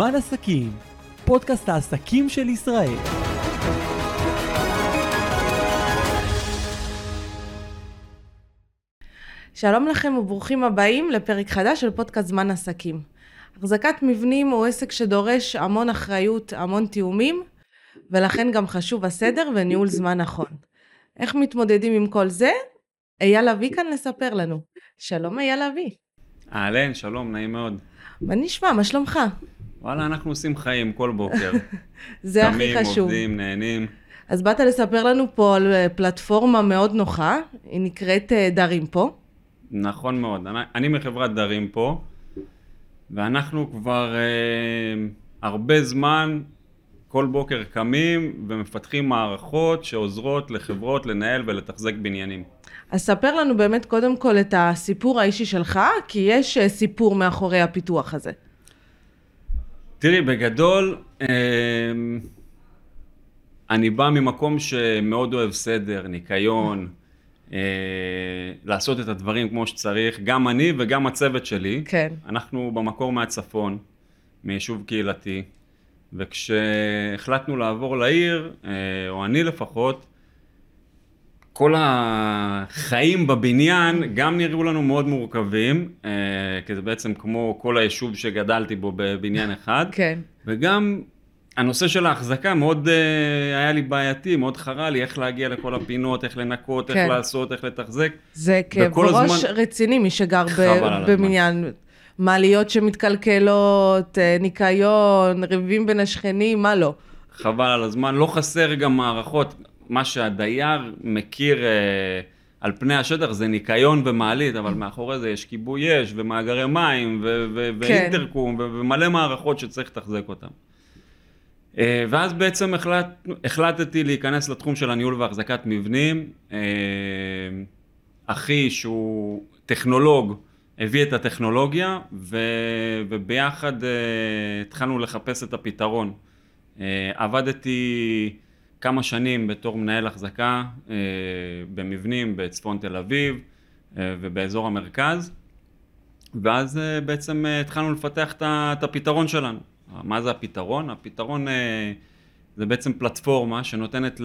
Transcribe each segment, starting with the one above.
זמן עסקים, פודקאסט העסקים של ישראל. שלום לכם וברוכים הבאים לפרק חדש של פודקאסט זמן עסקים. החזקת מבנים הוא עסק שדורש המון אחריות, המון תיאומים, ולכן גם חשוב הסדר וניהול זמן נכון. איך מתמודדים עם כל זה? אייל לביא כאן לספר לנו. שלום אייל לביא. אהלן, שלום, נעים מאוד. מה נשמע? מה שלומך? וואלה, אנחנו עושים חיים כל בוקר. זה הכי קמים, חשוב. עובדים, נהנים. אז באת לספר לנו פה על אה, פלטפורמה מאוד נוחה, היא נקראת אה, דרים פה. נכון מאוד. אני, אני מחברת דרים פה, ואנחנו כבר אה, הרבה זמן, כל בוקר קמים ומפתחים מערכות שעוזרות לחברות לנהל ולתחזק בניינים. אז ספר לנו באמת קודם כל את הסיפור האישי שלך, כי יש אה, סיפור מאחורי הפיתוח הזה. תראי, בגדול, אה, אני בא ממקום שמאוד אוהב סדר, ניקיון, אה, לעשות את הדברים כמו שצריך, גם אני וגם הצוות שלי. כן. אנחנו במקור מהצפון, מיישוב קהילתי, וכשהחלטנו לעבור לעיר, אה, או אני לפחות, כל החיים בבניין גם נראו לנו מאוד מורכבים, אה, כי זה בעצם כמו כל היישוב שגדלתי בו בבניין אחד, כן. וגם הנושא של ההחזקה מאוד אה, היה לי בעייתי, מאוד חרה לי איך להגיע לכל הפינות, איך לנקות, כן. איך לעשות, איך לתחזק. זה כאב ראש הזמן- רציני, מי שגר. בבניין. מעליות שמתקלקלות, אה, ניקיון, ריבים בין השכנים, מה לא. חבל על הזמן, לא חסר גם מערכות, מה שהדייר מכיר אה, על פני השטח זה ניקיון ומעלית, אבל מאחורי זה יש כיבוי אש ומאגרי מים ו- ו- כן. ואינטרקום ו- ומלא מערכות שצריך לתחזק אותן. אה, ואז בעצם החלט, החלטתי להיכנס לתחום של הניהול והחזקת מבנים. אה, אחי שהוא טכנולוג הביא את הטכנולוגיה ו, וביחד אה, התחלנו לחפש את הפתרון. אה, עבדתי כמה שנים בתור מנהל החזקה אה, במבנים בצפון תל אביב אה, ובאזור המרכז ואז אה, בעצם התחלנו לפתח את הפתרון שלנו. מה זה הפתרון? הפתרון זה בעצם פלטפורמה שנותנת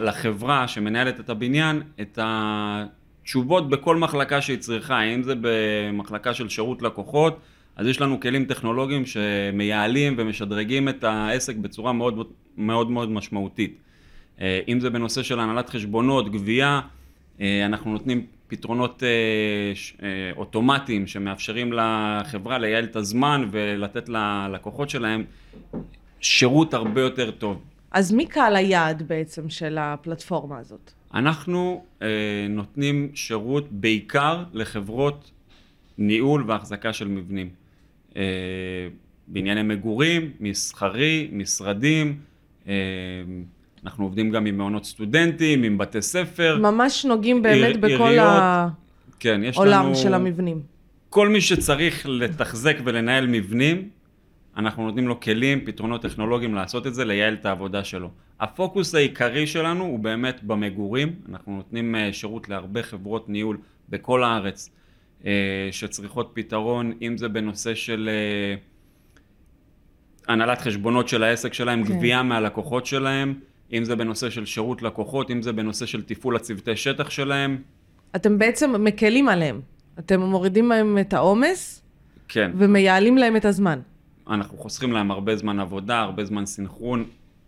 לחברה שמנהלת את הבניין את התשובות בכל מחלקה שהיא צריכה, אם זה במחלקה של שירות לקוחות, אז יש לנו כלים טכנולוגיים שמייעלים ומשדרגים את העסק בצורה מאוד מאוד מאוד משמעותית. אה, אם זה בנושא של הנהלת חשבונות, גבייה, אה, אנחנו נותנים פתרונות אה, אוטומטיים שמאפשרים לחברה לייעל את הזמן ולתת ללקוחות שלהם שירות הרבה יותר טוב. אז מי קהל היעד בעצם של הפלטפורמה הזאת? אנחנו אה, נותנים שירות בעיקר לחברות ניהול והחזקה של מבנים. אה, בענייני מגורים, מסחרי, משרדים, אה, אנחנו עובדים גם עם מעונות סטודנטים, עם בתי ספר. ממש נוגעים באמת עיר- בכל עיריות, כן, יש העולם לנו... של המבנים. כל מי שצריך לתחזק ולנהל מבנים, אנחנו נותנים לו כלים, פתרונות טכנולוגיים לעשות את זה, לייעל את העבודה שלו. הפוקוס העיקרי שלנו הוא באמת במגורים, אנחנו נותנים אה, שירות להרבה חברות ניהול בכל הארץ שצריכות פתרון, אם זה בנושא של אה, הנהלת חשבונות של העסק שלהם, כן. גבייה מהלקוחות שלהם, אם זה בנושא של שירות לקוחות, אם זה בנושא של תפעול הצוותי שטח שלהם, אתם בעצם מקלים עליהם. אתם מורידים מהם את העומס כן. ומייעלים להם את הזמן. אנחנו חוסכים להם הרבה זמן עבודה, הרבה זמן סינכרון,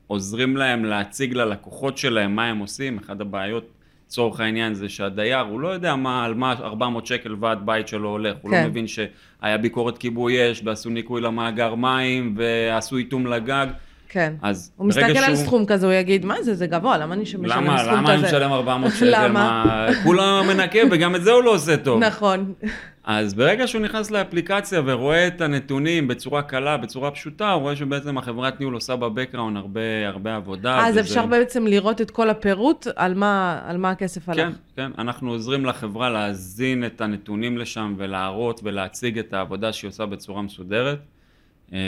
עוזרים להם להציג ללקוחות שלהם מה הם עושים. אחת הבעיות, לצורך העניין, זה שהדייר, הוא לא יודע מה, על מה 400 שקל ועד בית שלו הולך. הוא כן. לא מבין שהיה ביקורת כיבוי אש, ועשו ניקוי למאגר מים, ועשו איתום לגג. כן. אז הוא מסתכל על שהוא- סכום כזה, הוא יגיד, מה זה, זה גבוה, למה אני משלם סכום כזה? למה, אני משלם 400 שקל? למה? מה, כולה מנקה וגם את זה הוא לא עושה טוב. נכון. אז ברגע שהוא נכנס לאפליקציה ורואה את הנתונים בצורה קלה, בצורה פשוטה, הוא רואה שבעצם החברת ניהול עושה בבקראונד הרבה, הרבה עבודה. אז וזה- אפשר בעצם לראות את כל הפירוט על מה, על מה הכסף כן, הלך. כן, אנחנו עוזרים לחברה להזין את הנתונים לשם ולהראות ולהציג את העבודה שהיא עושה בצורה מסודרת. אה,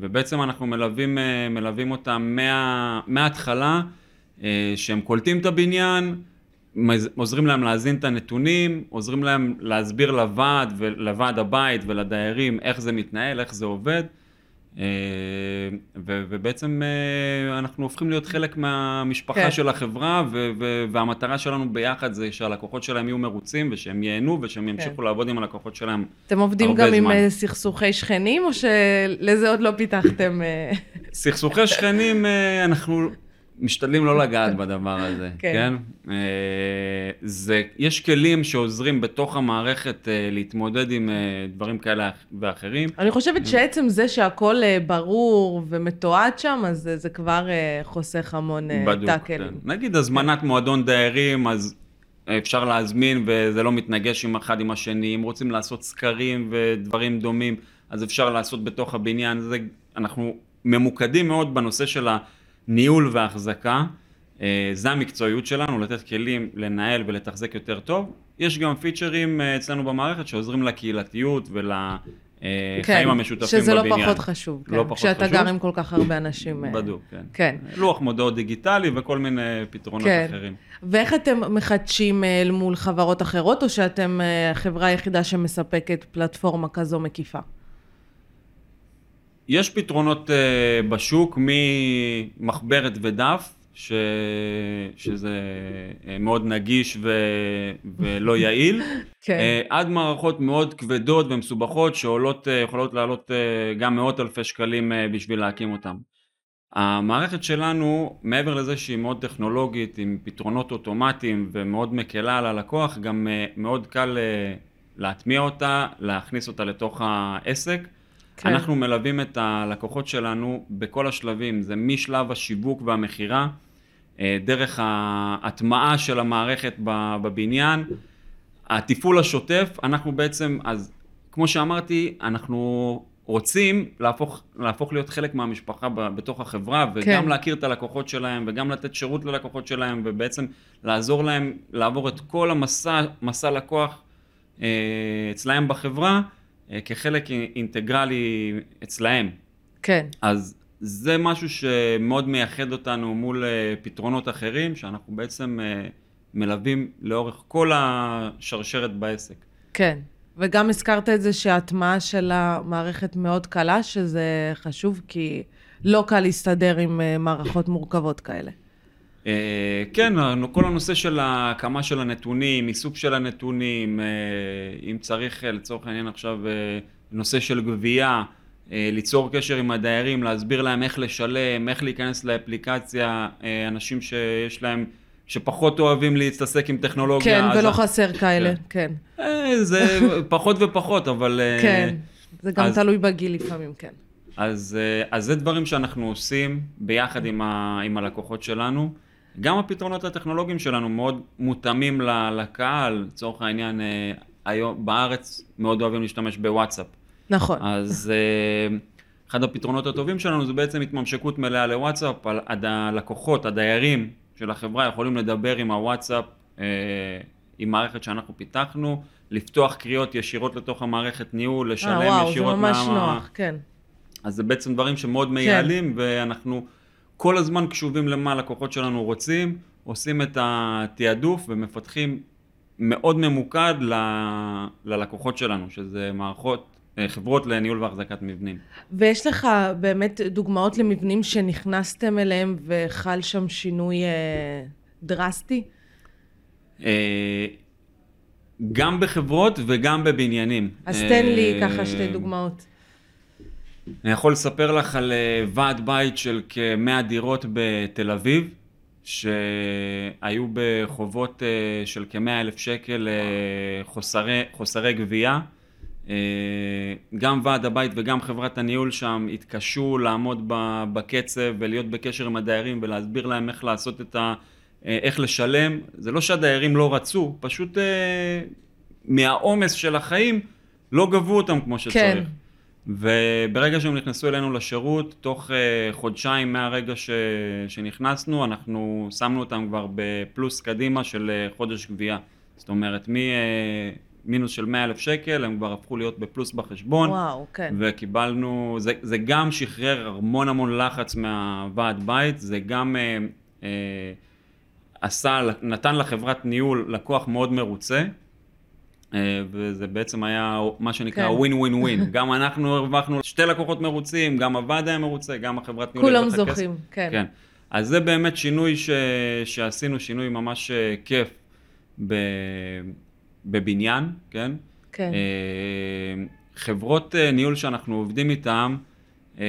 ובעצם אנחנו מלווים, אה, מלווים אותם מה, מההתחלה, אה, שהם קולטים את הבניין, עוזרים להם להזין את הנתונים, עוזרים להם להסביר לוועד, לוועד הבית ולדיירים איך זה מתנהל, איך זה עובד, ו- ובעצם אה, אנחנו הופכים להיות חלק מהמשפחה כן. של החברה, ו- ו- והמטרה שלנו ביחד זה שהלקוחות שלהם יהיו מרוצים, ושהם ייהנו, ושהם ימשיכו לעבוד עם הלקוחות שלהם. אתם עובדים הרבה גם עם זמן. אה, סכסוכי שכנים, או שלזה עוד לא פיתחתם? אה? סכסוכי שכנים, אה, אנחנו משתדלים לא לגעת בדבר הזה, כן. כן? אה, זה, יש כלים שעוזרים בתוך המערכת אה, להתמודד עם אה, דברים כאלה ואחרים. אני חושבת שעצם זה שהכל ברור ומתועד שם, אז זה- זה כבר חוסך המון בדוק, טאקלים. כן. נגיד הזמנת מועדון דיירים, אז אפשר להזמין וזה לא מתנגש עם אחד עם השני. אם רוצים לעשות סקרים ודברים דומים, אז אפשר לעשות בתוך הבניין. זה, אנחנו ממוקדים מאוד בנושא של הניהול וההחזקה. אה, זה המקצועיות שלנו, לתת כלים לנהל ולתחזק יותר טוב. יש גם פיצ'רים אה, אצלנו במערכת שעוזרים לקהילתיות ולחיים המשותפים כן, שזה בבניין. לא פחות חשוב, כן. לא פחות כשאתה חשוב. גר עם כל כך הרבה אנשים. אה, בדוק, כן. כן. לוח מודעות דיגיטלי וכל מיני פתרונות כן. אחרים. ואיך אתם מחדשים אה, אל מול חברות אחרות, או שאתם אה, החברה היחידה שמספקת פלטפורמה כזו מקיפה? יש פתרונות uh, בשוק ממחברת ודף, ש... שזה uh, מאוד נגיש ו... ולא יעיל, כן. uh, עד מערכות מאוד כבדות ומסובכות שעולות, uh, יכולות לעלות uh, גם מאות אלפי שקלים uh, בשביל להקים אותם. המערכת שלנו, מעבר לזה שהיא מאוד טכנולוגית, עם פתרונות אוטומטיים ומאוד מקלה על הלקוח, גם מאוד קל להטמיע אותה, להכניס אותה לתוך העסק. כן. אנחנו מלווים את הלקוחות שלנו בכל השלבים, זה משלב השיווק והמכירה, אה, דרך ההטמעה של המערכת בבניין, התפעול השוטף, אנחנו בעצם, אז כמו שאמרתי, אנחנו רוצים להפוך, להפוך להיות חלק מהמשפחה ב- בתוך החברה, וגם כן. להכיר את הלקוחות שלהם, וגם לתת שירות ללקוחות שלהם, ובעצם לעזור להם לעבור את כל המסע, מסע לקוח אה, אצלהם בחברה, כחלק אינטגרלי אצלהם. כן. אז זה משהו שמאוד מייחד אותנו מול אה, פתרונות אחרים, שאנחנו בעצם אה, מלווים לאורך כל השרשרת בעסק. כן. וגם הזכרת את זה שההטמעה של המערכת מאוד קלה, שזה חשוב, כי לא קל להסתדר עם אה, מערכות מורכבות כאלה. אה, כן, כל הנושא של ההקמה של הנתונים, איסוף של הנתונים, אה, אם צריך אה, לצורך העניין עכשיו נושא של גבייה, ליצור קשר עם הדיירים, להסביר להם איך לשלם, איך להיכנס לאפליקציה, אנשים שיש להם, שפחות אוהבים להתעסק עם טכנולוגיה. כן, אז ולא חסר כאלה, כן. אה, זה פחות ופחות, אבל... כן. זה גם אז- תלוי בגיל לפעמים, כן. אז, אז זה דברים שאנחנו עושים ביחד עם, ה, עם הלקוחות שלנו. גם הפתרונות הטכנולוגיים שלנו מאוד מותאמים לקהל, לצורך העניין, אה, היום בארץ מאוד אוהבים להשתמש בוואטסאפ. נכון. אז אה, אחד הפתרונות הטובים שלנו זה בעצם התממשקות מלאה לוואטסאפ, הד- הלקוחות, הדיירים של החברה יכולים לדבר עם הוואטסאפ, אה, עם מערכת שאנחנו פיתחנו, לפתוח קריאות ישירות לתוך המערכת ניהול, לשלם אה, וואו, זה ישירות ממש מה- נוח, כן. אז זה בעצם דברים שמאוד מייעלים, ואנחנו כל הזמן קשובים למה הלקוחות שלנו רוצים, עושים את התעדוף ומפתחים מאוד ממוקד ל- ללקוחות שלנו, שזה מערכות, אה, חברות לניהול והחזקת מבנים. ויש לך באמת דוגמאות למבנים שנכנסתם אליהם וחל שם שינוי אה, דרסטי? אה, גם בחברות וגם בבניינים. אז תן לי אה, ככה שתי דוגמאות. אני יכול לספר לך על אה, ועד בית של כמאה דירות בתל אביב, שהיו בחובות אה, של כמאה אלף שקל אה, חוסרי, חוסרי גבייה. גם ועד הבית וגם חברת הניהול שם התקשו לעמוד בקצב ולהיות בקשר עם הדיירים ולהסביר להם איך לעשות את ה... איך לשלם. זה לא שהדיירים לא רצו, פשוט מהעומס של החיים לא גבו אותם כמו שצריך. כן. וברגע שהם נכנסו אלינו לשירות, תוך uh, חודשיים מהרגע ש... שנכנסנו, אנחנו שמנו אותם כבר בפלוס קדימה של uh, חודש גבייה. זאת אומרת, ממינוס של 100 אלף שקל, הם כבר הפכו להיות בפלוס בחשבון. וואו, כן. וקיבלנו, זה, זה גם שחרר המון המון לחץ מהוועד בית, זה גם אה, אה, עשה, נתן לחברת ניהול לקוח מאוד מרוצה, אה, וזה בעצם היה מה שנקרא. ווין ווין ווין. גם אנחנו הרווחנו שתי לקוחות מרוצים, גם הוועד היה מרוצה, גם החברת ניהול כולם. זוכים, כן. כן. אז זה באמת שינוי ש... שעשינו, שינוי ממש אה, כיף ב... בבניין, כן? כן. אה, חברות אה, ניהול שאנחנו עובדים איתן, אה,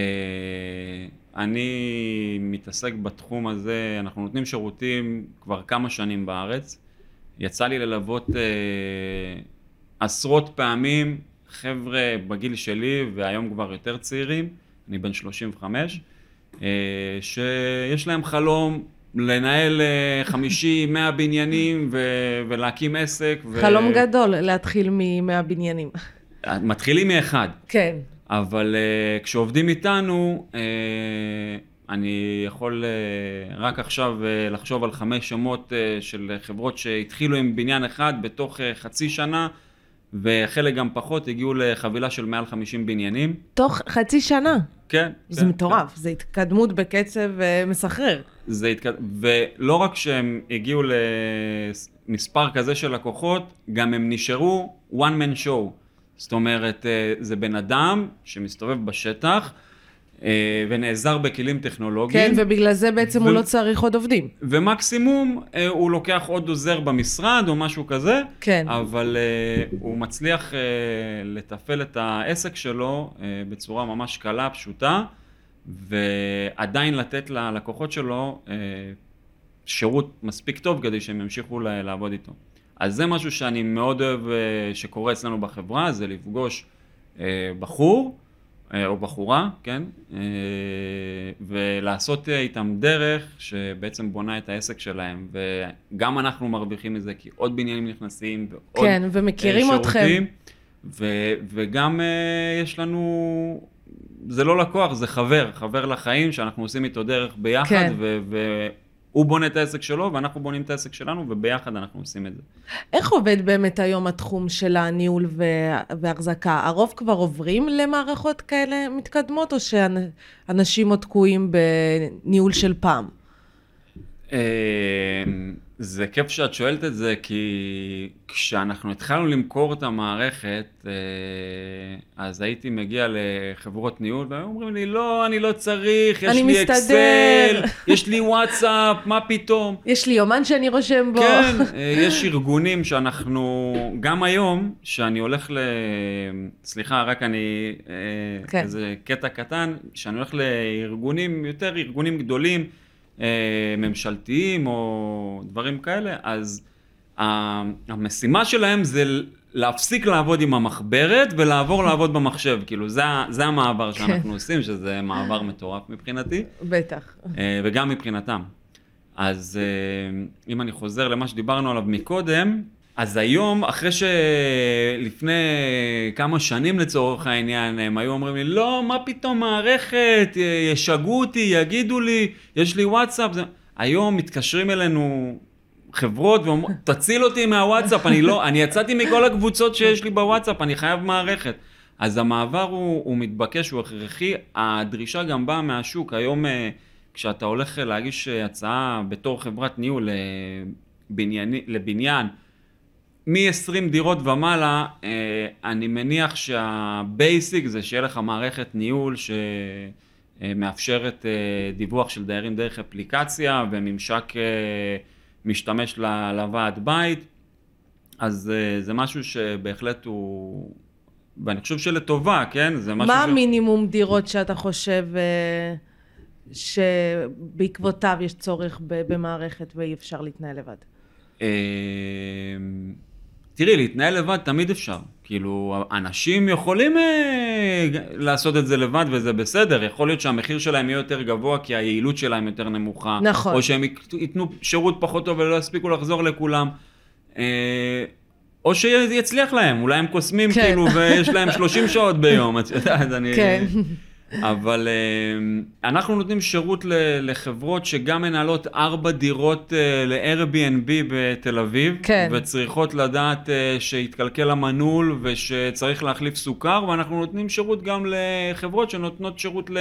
אני מתעסק בתחום הזה, אנחנו נותנים שירותים כבר כמה שנים בארץ. יצא לי ללוות אה, עשרות פעמים חבר'ה בגיל שלי והיום כבר יותר צעירים, אני בן 35, אה, שיש להם חלום לנהל אה, 50, 100 בניינים ו- ולהקים עסק. ו- חלום גדול להתחיל מ-100 בניינים. מתחילים מאחד. כן. אבל uh, כשעובדים איתנו, uh, אני יכול uh, רק עכשיו uh, לחשוב על חמש שמות uh, של חברות שהתחילו עם בניין אחד בתוך חצי שנה, וחלק גם פחות, הגיעו לחבילה של מעל 50 בניינים. תוך חצי שנה. כן. זה כן, מטורף, זה התקדמות בקצב אה, מסחרר. כן. זה התקד... ולא רק שהם הגיעו למספר כזה של לקוחות, גם הם נשארו one man show. זאת אומרת, אה, זה בן אדם שמסתובב בשטח אה, ונעזר בכלים טכנולוגיים. כן, ובגלל זה בעצם ו- הוא לא צריך עוד עובדים. ומקסימום אה, הוא לוקח עוד עוזר במשרד או משהו כזה, כן. אבל אה, הוא מצליח אה, לתפעל את העסק שלו אה, בצורה ממש קלה, פשוטה, ועדיין לתת ללקוחות שלו אה, שירות מספיק טוב כדי שהם ימשיכו לעבוד איתו. אז זה משהו שאני מאוד אוהב אה, שקורה אצלנו בחברה, זה לפגוש אה, בחור אה, או בחורה, כן? אה, ולעשות אה, איתם דרך שבעצם בונה את העסק שלהם, וגם אנחנו מרוויחים מזה כי עוד בניינים נכנסים ועוד כן, ומכירים אה, אתכם. שירותים, ו- וגם אה, יש לנו, זה לא לקוח, זה חבר, חבר לחיים שאנחנו עושים איתו דרך ביחד, כן. ו- והוא בונה את העסק שלו ואנחנו בונים את העסק שלנו וביחד אנחנו עושים את זה. איך עובד באמת היום התחום של הניהול וה- והחזקה? הרוב כבר עוברים למערכות כאלה מתקדמות, או שאנשים עוד תקועים בניהול של פעם? אה, זה כיף שאת שואלת את זה, כי כשאנחנו התחלנו למכור את המערכת, אה, אז הייתי מגיע לחברות ניהול, והיו אומרים לי, לא, אני לא צריך, יש לי מסתדר." אקסל, יש לי וואטסאפ, מה פתאום? יש לי יומן שאני רושם בו. כן, אה, יש ארגונים שאנחנו, גם היום, שאני הולך ל... סליחה, רק אני... אה, כן. איזה קטע קטן, שאני הולך לארגונים, יותר ארגונים גדולים, ממשלתיים או דברים כאלה, אז המשימה שלהם זה להפסיק לעבוד עם המחברת ולעבור לעבוד במחשב. כאילו, זה, זה המעבר כן. שאנחנו עושים, שזה מעבר מטורף מבחינתי. בטח. אה, וגם מבחינתם. אז אה, אם אני חוזר למה שדיברנו עליו מקודם, אז היום, אחרי שלפני כמה שנים לצורך העניין, הם היו אומרים לי, לא, מה פתאום מערכת, אה, ישגעו אותי, יגידו לי, יש לי וואטסאפ. זה... היום מתקשרים אלינו חברות ואומרים, תציל אותי מהוואטסאפ, אני לא, אני יצאתי מכל הקבוצות שיש לי בוואטסאפ, אני חייב מערכת. אז המעבר הוא, הוא מתבקש, הוא הכרחי, הדרישה גם באה מהשוק. היום אה, כשאתה הולך להגיש אה, הצעה בתור חברת ניהול לבניין, לבניין מ-20 דירות ומעלה, אה, אני מניח שהבייסיק זה שיהיה לך מערכת ניהול שמאפשרת אה, דיווח של דיירים דרך אפליקציה וממשק אה, משתמש לוועד בית. אז אה, זה משהו שבהחלט הוא, ואני חושב שלטובה, כן? זה משהו מה ש... המינימום דירות שאתה חושב אה, שבעקבותיו יש צורך במערכת ואי אפשר להתנהל לבד? תראי, להתנהל לבד תמיד אפשר. כאילו, אנשים יכולים אה, לעשות את זה לבד וזה בסדר. יכול להיות שהמחיר שלהם יהיה יותר גבוה כי היעילות שלהם יותר נמוכה. נכון. או שהם ית- ייתנו שירות פחות טוב ולא יספיקו לחזור לכולם. אה, או שיצליח להם, אולי הם קוסמים כן. כאילו ויש להם 30 שעות ביום, את יודעת, אני... כן. אבל אה, אנחנו נותנים שירות לחברות שגם מנהלות ארבע דירות אה, ל-Airbnb בתל אביב, כן. וצריכות לדעת אה, שהתקלקל המנעול ושצריך להחליף סוכר, ואנחנו נותנים שירות גם לחברות שנותנות שירות ל...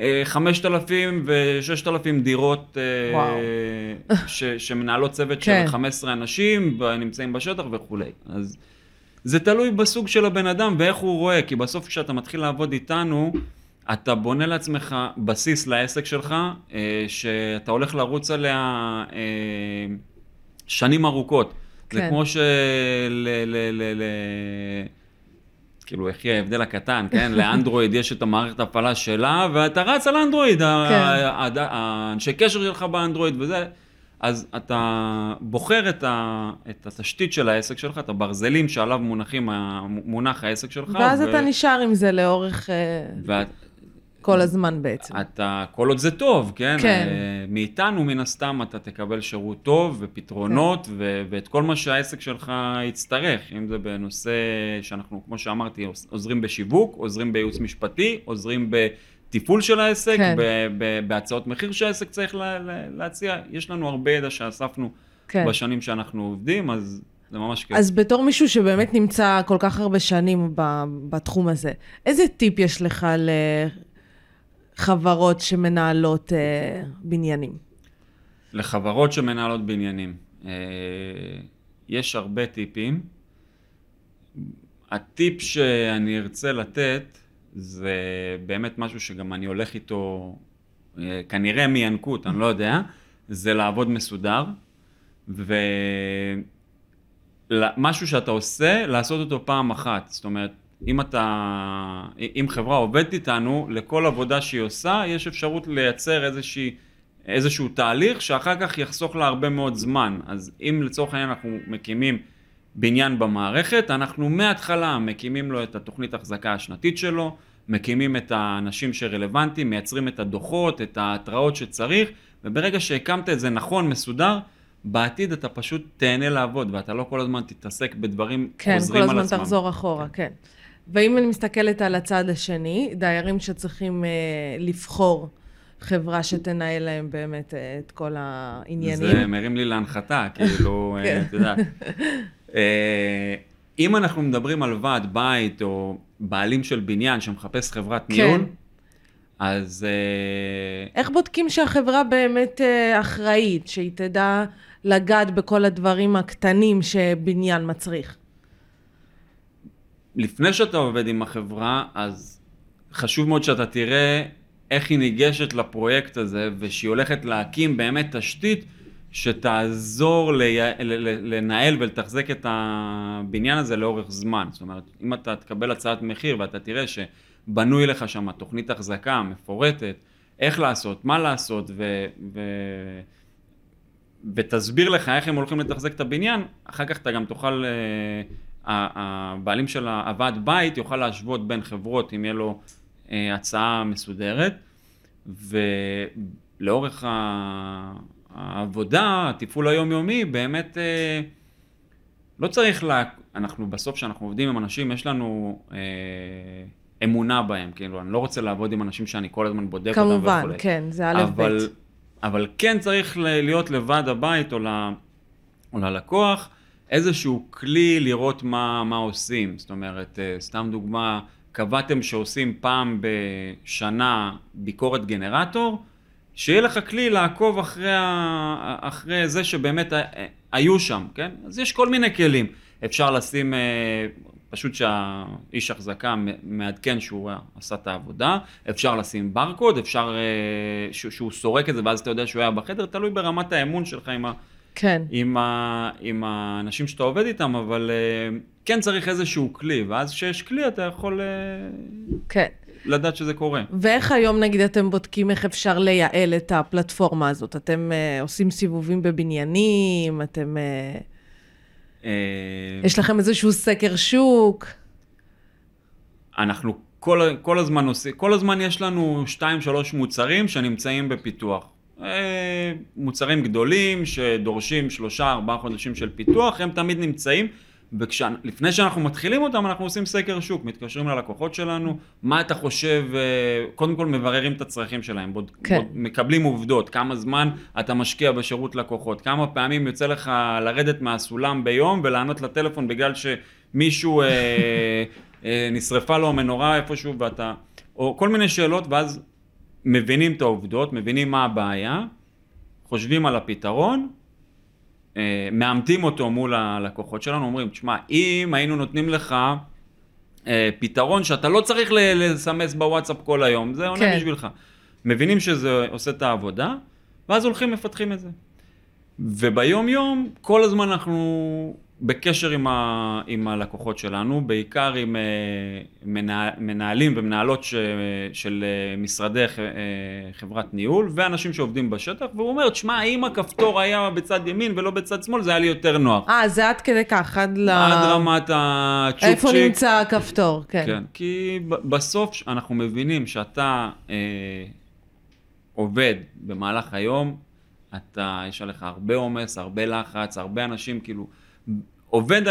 אה, 5,000 ו-6,000 דירות אה. ש- שמנהלות צוות כן. של 15 אנשים, נמצאים בשטח וכולי. אז זה תלוי בסוג של הבן אדם ואיך הוא רואה, כי בסוף כשאתה מתחיל לעבוד איתנו, אתה בונה לעצמך בסיס לעסק שלך, אה, שאתה הולך לרוץ עליה אה, שנים ארוכות. כן. זה כמו של... ל- ל- ל- כאילו, איך יהיה ההבדל הקטן, כן? לאנדרואיד יש את המערכת הפעלה שלה, ואתה רץ על אנדרואיד, כן. האנשי קשר שלך באנדרואיד וזה, אז אתה בוחר את, ה- את התשתית של העסק שלך, את הברזלים שעליו מונחים, מונח העסק שלך. ואז ו- אתה נשאר עם זה לאורך אה, ואת- כל הזמן בעצם. אתה, כל עוד זה טוב, כן? כן. אה, מאיתנו, מן הסתם, אתה תקבל שירות טוב ופתרונות, ו- ואת כל מה שהעסק שלך יצטרך, אם זה בנושא שאנחנו, כמו שאמרתי, עוז- עוזרים בשיווק, עוזרים בייעוץ משפטי, עוזרים בתפעול של העסק, כן. ב- ב- בהצעות מחיר שהעסק צריך לה- לה- להציע. יש לנו הרבה ידע שאספנו כן. בשנים שאנחנו עובדים, אז זה ממש כיף. אז בתור מישהו שבאמת נמצא כל כך הרבה שנים ב- בתחום הזה, איזה טיפ יש לך לחברות שמנהלות אה, בניינים? לחברות שמנהלות בניינים. אה, יש הרבה טיפים. הטיפ שאני ארצה לתת זה באמת משהו שגם אני הולך איתו, אה, כנראה מינקות, אני לא יודע, זה לעבוד מסודר, ומשהו שאתה עושה, לעשות אותו פעם אחת. זאת אומרת, אם אתה, אם חברה עובדת איתנו, לכל עבודה שהיא עושה, יש אפשרות לייצר איזושהי, איזשהו תהליך שאחר כך יחסוך לה הרבה מאוד זמן. אז אם לצורך העניין אנחנו מקימים בניין במערכת, אנחנו מההתחלה מקימים לו את התוכנית החזקה השנתית שלו, מקימים את האנשים שרלוונטיים, מייצרים את הדוחות, את ההתראות שצריך, וברגע שהקמת את זה נכון, מסודר, בעתיד אתה פשוט תהנה לעבוד, ואתה לא כל הזמן תתעסק בדברים כן, כל חוזרים על עצמם. הזמן תחזור אחורה, כן. ואם אני מסתכלת על הצד השני, דיירים שצריכים אה, לבחור חברה שתנהל להם באמת אה, את כל העניינים. זה מרים לי להנחתה, כאילו, אה, כן. את יודעת. אה, אם אנחנו מדברים על ועד בית או בעלים של בניין שמחפש חברת כן. ניהול, אז אה, איך בודקים שהחברה באמת אה, אחראית, שהיא תדע לגעת בכל הדברים הקטנים שבניין מצריך? לפני שאתה עובד עם החברה, אז חשוב מאוד שאתה תראה איך היא ניגשת לפרויקט הזה, ושהיא הולכת להקים באמת תשתית שתעזור לי, לנהל ולתחזק את הבניין הזה לאורך זמן. זאת אומרת, אם אתה תקבל הצעת מחיר ואתה תראה שבנוי לך שם תוכנית החזקה מפורטת, איך לעשות, מה לעשות, ו... ו ותסביר לך איך הם הולכים לתחזק את הבניין, אחר כך אתה גם תוכל, אה, הבעלים של הוועד בית יוכל להשוות בין חברות אם יהיה לו אה, הצעה מסודרת, ולאורך העבודה, התפעול היומיומי, באמת אה, לא צריך, לה... אנחנו בסוף כשאנחנו עובדים עם אנשים, יש לנו אה, אמונה בהם, כאילו, אני לא רוצה לעבוד עם אנשים שאני כל הזמן בודק אותם וכולי. כמובן, כן, זה א' ב'. אבל, כן צריך להיות לוועד הבית או, ל, או ללקוח איזשהו כלי לראות מה, מה עושים. זאת אומרת, אה, סתם דוגמה, קבעתם שעושים פעם בשנה ביקורת גנרטור, שיהיה לך כלי לעקוב אחרי, ה, אחרי זה שבאמת ה- היו שם, כן? אז יש כל מיני כלים. אפשר לשים, אה, פשוט שהאיש החזקה מעדכן שהוא עשה את העבודה, אפשר לשים ברקוד, אפשר אה, שהוא סורק את זה ואז אתה יודע שהוא היה בחדר, תלוי ברמת האמון שלך עם, ה, כן. עם, ה, עם האנשים שאתה עובד איתם, אבל אה, כן צריך איזשהו כלי, ואז כשיש כלי אתה יכול אה, כן. לדעת שזה קורה. ואיך היום נגיד אתם בודקים איך אפשר לייעל את הפלטפורמה הזאת? אתם uh, עושים סיבובים בבניינים, אתם... Uh, אה, יש לכם איזשהו סקר שוק? אנחנו כל, כל הזמן עושים, כל הזמן יש לנו 2-3 מוצרים שנמצאים בפיתוח. אה, מוצרים גדולים שדורשים 3-4 חודשים של פיתוח, הם תמיד נמצאים, ולפני שאנחנו מתחילים אותם אנחנו עושים סקר שוק, מתקשרים ללקוחות שלנו, מה אתה חושב, אה, קודם כל מבררים את הצרכים שלהם, בוד, כן. בוד, מקבלים עובדות, כמה זמן אתה משקיע בשירות לקוחות, כמה פעמים יוצא לך לרדת מהסולם ביום ולענות לטלפון בגלל שמישהו... אה, אה, נשרפה לו המנורה איפשהו ואתה, או כל מיני שאלות ואז מבינים את העובדות, מבינים מה הבעיה, חושבים על הפתרון, אה, מאמתים אותו מול הלקוחות שלנו, אומרים, תשמע, אם היינו נותנים לך אה, פתרון שאתה לא צריך לסמס בוואטסאפ כל היום, זה עונה כן. בשבילך. מבינים שזה עושה את העבודה, ואז הולכים מפתחים את זה. וביום יום, כל הזמן אנחנו בקשר עם, ה, עם הלקוחות שלנו, בעיקר עם אה, מנהל, מנהלים ומנהלות ש, של אה, משרדי אה, חברת ניהול, ואנשים שעובדים בשטח, והוא אומר, תשמע, אם הכפתור היה בצד ימין ולא בצד שמאל, זה היה לי יותר נוח. אה, זה עד כדי כך, עד ל... עד רמת הצ'ופצ'יק. איפה נמצא הכפתור, כן. כן, כי בסוף אנחנו מבינים שאתה אה, עובד במהלך היום, אתה, יש עליך הרבה עומס, הרבה לחץ, הרבה אנשים, כאילו, עובד,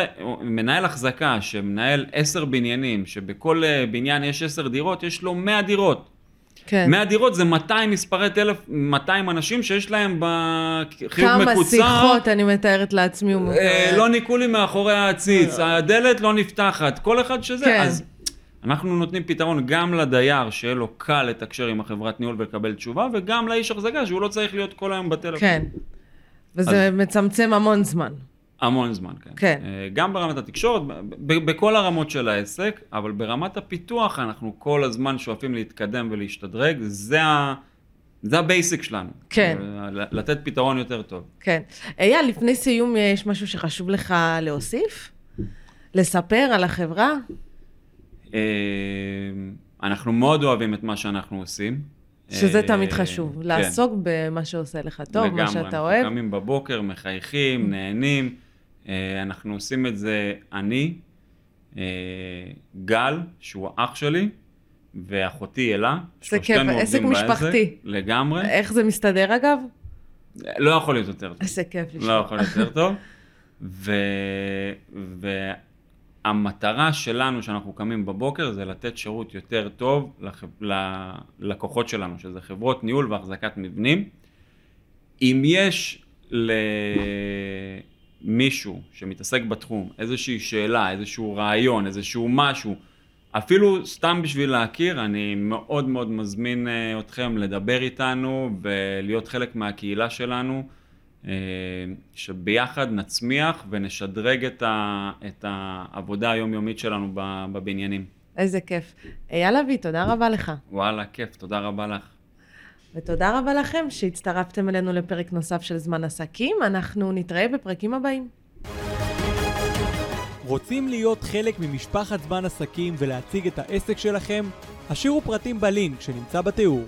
מנהל החזקה שמנהל עשר בניינים, שבכל אה, בניין יש עשר דירות, יש לו 100 דירות. כן. 100 דירות זה 200 מספרי טלפ... 200 אנשים שיש להם בחיוב כמה מקוצר. שיחות אני מתארת לעצמי. אה, מתאר. לא ניקו לי מאחורי העציץ, הדלת לא נפתחת, כל אחד שזה. כן. אז אנחנו נותנים פתרון גם לדייר, שיהיה לו קל לתקשר עם החברת ניהול ולקבל תשובה, וגם לאיש החזקה, שהוא לא צריך להיות כל היום בטלפון. כן. וזה מצמצם המון זמן. המון זמן, כן. כן. אה, גם ברמת התקשורת, בכל הרמות של העסק, אבל ברמת הפיתוח אנחנו כל הזמן שואפים להתקדם ולהשתדרג, זה ה... זה ה basic שלנו. כן. אה, לתת פתרון יותר טוב. כן. אייל, לפני סיום יש משהו שחשוב לך להוסיף? לספר על החברה? אה, אנחנו מאוד אוהבים את מה שאנחנו עושים. שזה אה, תמיד חשוב, כן, לעסוק במה שעושה לך טוב, מה שאתה אנחנו אוהב. קמים בבוקר, מחייכים, נהנים. אה, אנחנו עושים את זה אני, אה, גל, שהוא אח שלי, ואחותי אלה. זה כיף, עסק משפחתי. לגמרי. איך זה מסתדר אגב? לא יכול להיות יותר טוב. איזה כיף לא לשמוע. יכול להיות יותר טוב. ו... והמטרה שלנו שאנחנו קמים בבוקר זה לתת שירות יותר טוב לח... ללקוחות שלנו, שזה חברות ניהול והחזקת מבנים. אם יש למישהו שמתעסק בתחום איזושהי שאלה, איזשהו רעיון, איזשהו משהו, אפילו סתם בשביל להכיר, אני מאוד מאוד מזמין אה, אתכם לדבר איתנו ולהיות חלק מהקהילה שלנו, אה, שביחד נצמיח ונשדרג את, ה, את העבודה היומיומית שלנו בבניינים. איזה כיף. אייל אבי, תודה רבה לך. וואלה, כיף, תודה רבה לך. ותודה רבה לכם שהצטרפתם אלינו לפרק נוסף של זמן עסקים. אנחנו נתראה בפרקים הבאים. רוצים להיות חלק ממשפחת זמן עסקים ולהציג את העסק שלכם? השאירו פרטים בלינק שנמצא בתיאור.